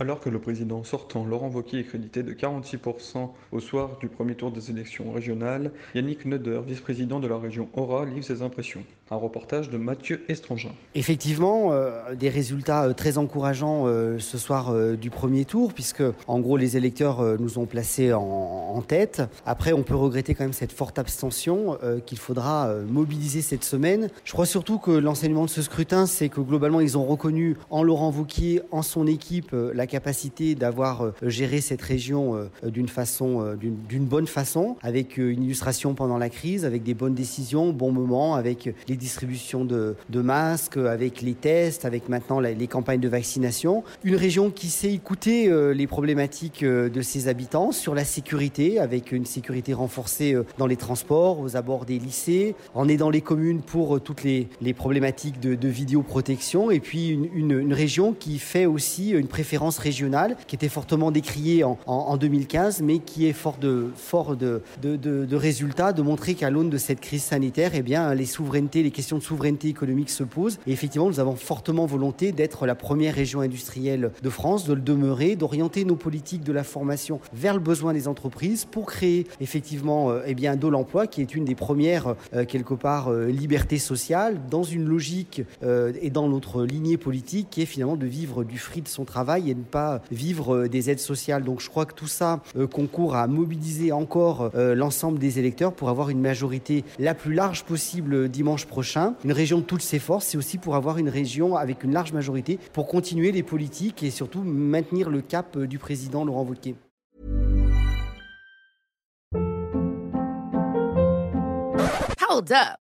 Alors que le président sortant Laurent Wauquiez est crédité de 46% au soir du premier tour des élections régionales, Yannick Neuder, vice-président de la région Aura, livre ses impressions. Un reportage de Mathieu Estrangin. Effectivement, euh, des résultats euh, très encourageants euh, ce soir du premier tour, puisque en gros les électeurs nous ont placés en, en, tête. Après, on peut regretter quand même cette forte abstention qu'il faudra mobiliser cette semaine. Je crois surtout que l'enseignement de ce scrutin, c'est que globalement ils ont reconnu en Laurent Wauquiez, en son équipe, la capacité d'avoir euh, géré cette région euh, d'une façon, euh, d'une bonne façon, avec une illustration pendant la crise, avec des bonnes décisions, bons moments, avec les distributions de, masques, avec les tests, avec maintenant les campagnes de vaccination. Une région qui sait écouter les problématiques de ses habitants sur la sécurité, avec une sécurité renforcée dans les transports, aux abords des lycées, en aidant les communes pour toutes les, problématiques de, vidéoprotection, et puis une région qui fait aussi une préférence régionale qui était fortement décriée en, en, en 2015, mais qui est fort de, fort de résultats, de montrer qu'à l'aune de cette crise sanitaire, eh bien, les souverainetés, les questions de souveraineté économique se posent. Et effectivement, nous avons fortement volonté d'être la première région industrielle de France, de le demeurer, d'orienter nos politiques de la formation vers le besoin des entreprises pour créer effectivement euh, eh bien, de l'emploi, qui est une des premières, euh, quelque part, euh, libertés sociales, dans une logique euh, et dans notre lignée politique, qui est finalement de vivre du fruit de son travail et de pas vivre euh, des aides sociales. Donc je crois que tout ça euh, concourt à mobiliser encore euh, l'ensemble des électeurs pour avoir une majorité la plus large possible dimanche prochain. Une région de toutes ses forces, c'est aussi pour avoir une région avec une large majorité pour continuer les politiques et surtout maintenir le cap du président Laurent Wauquiez. Hold up.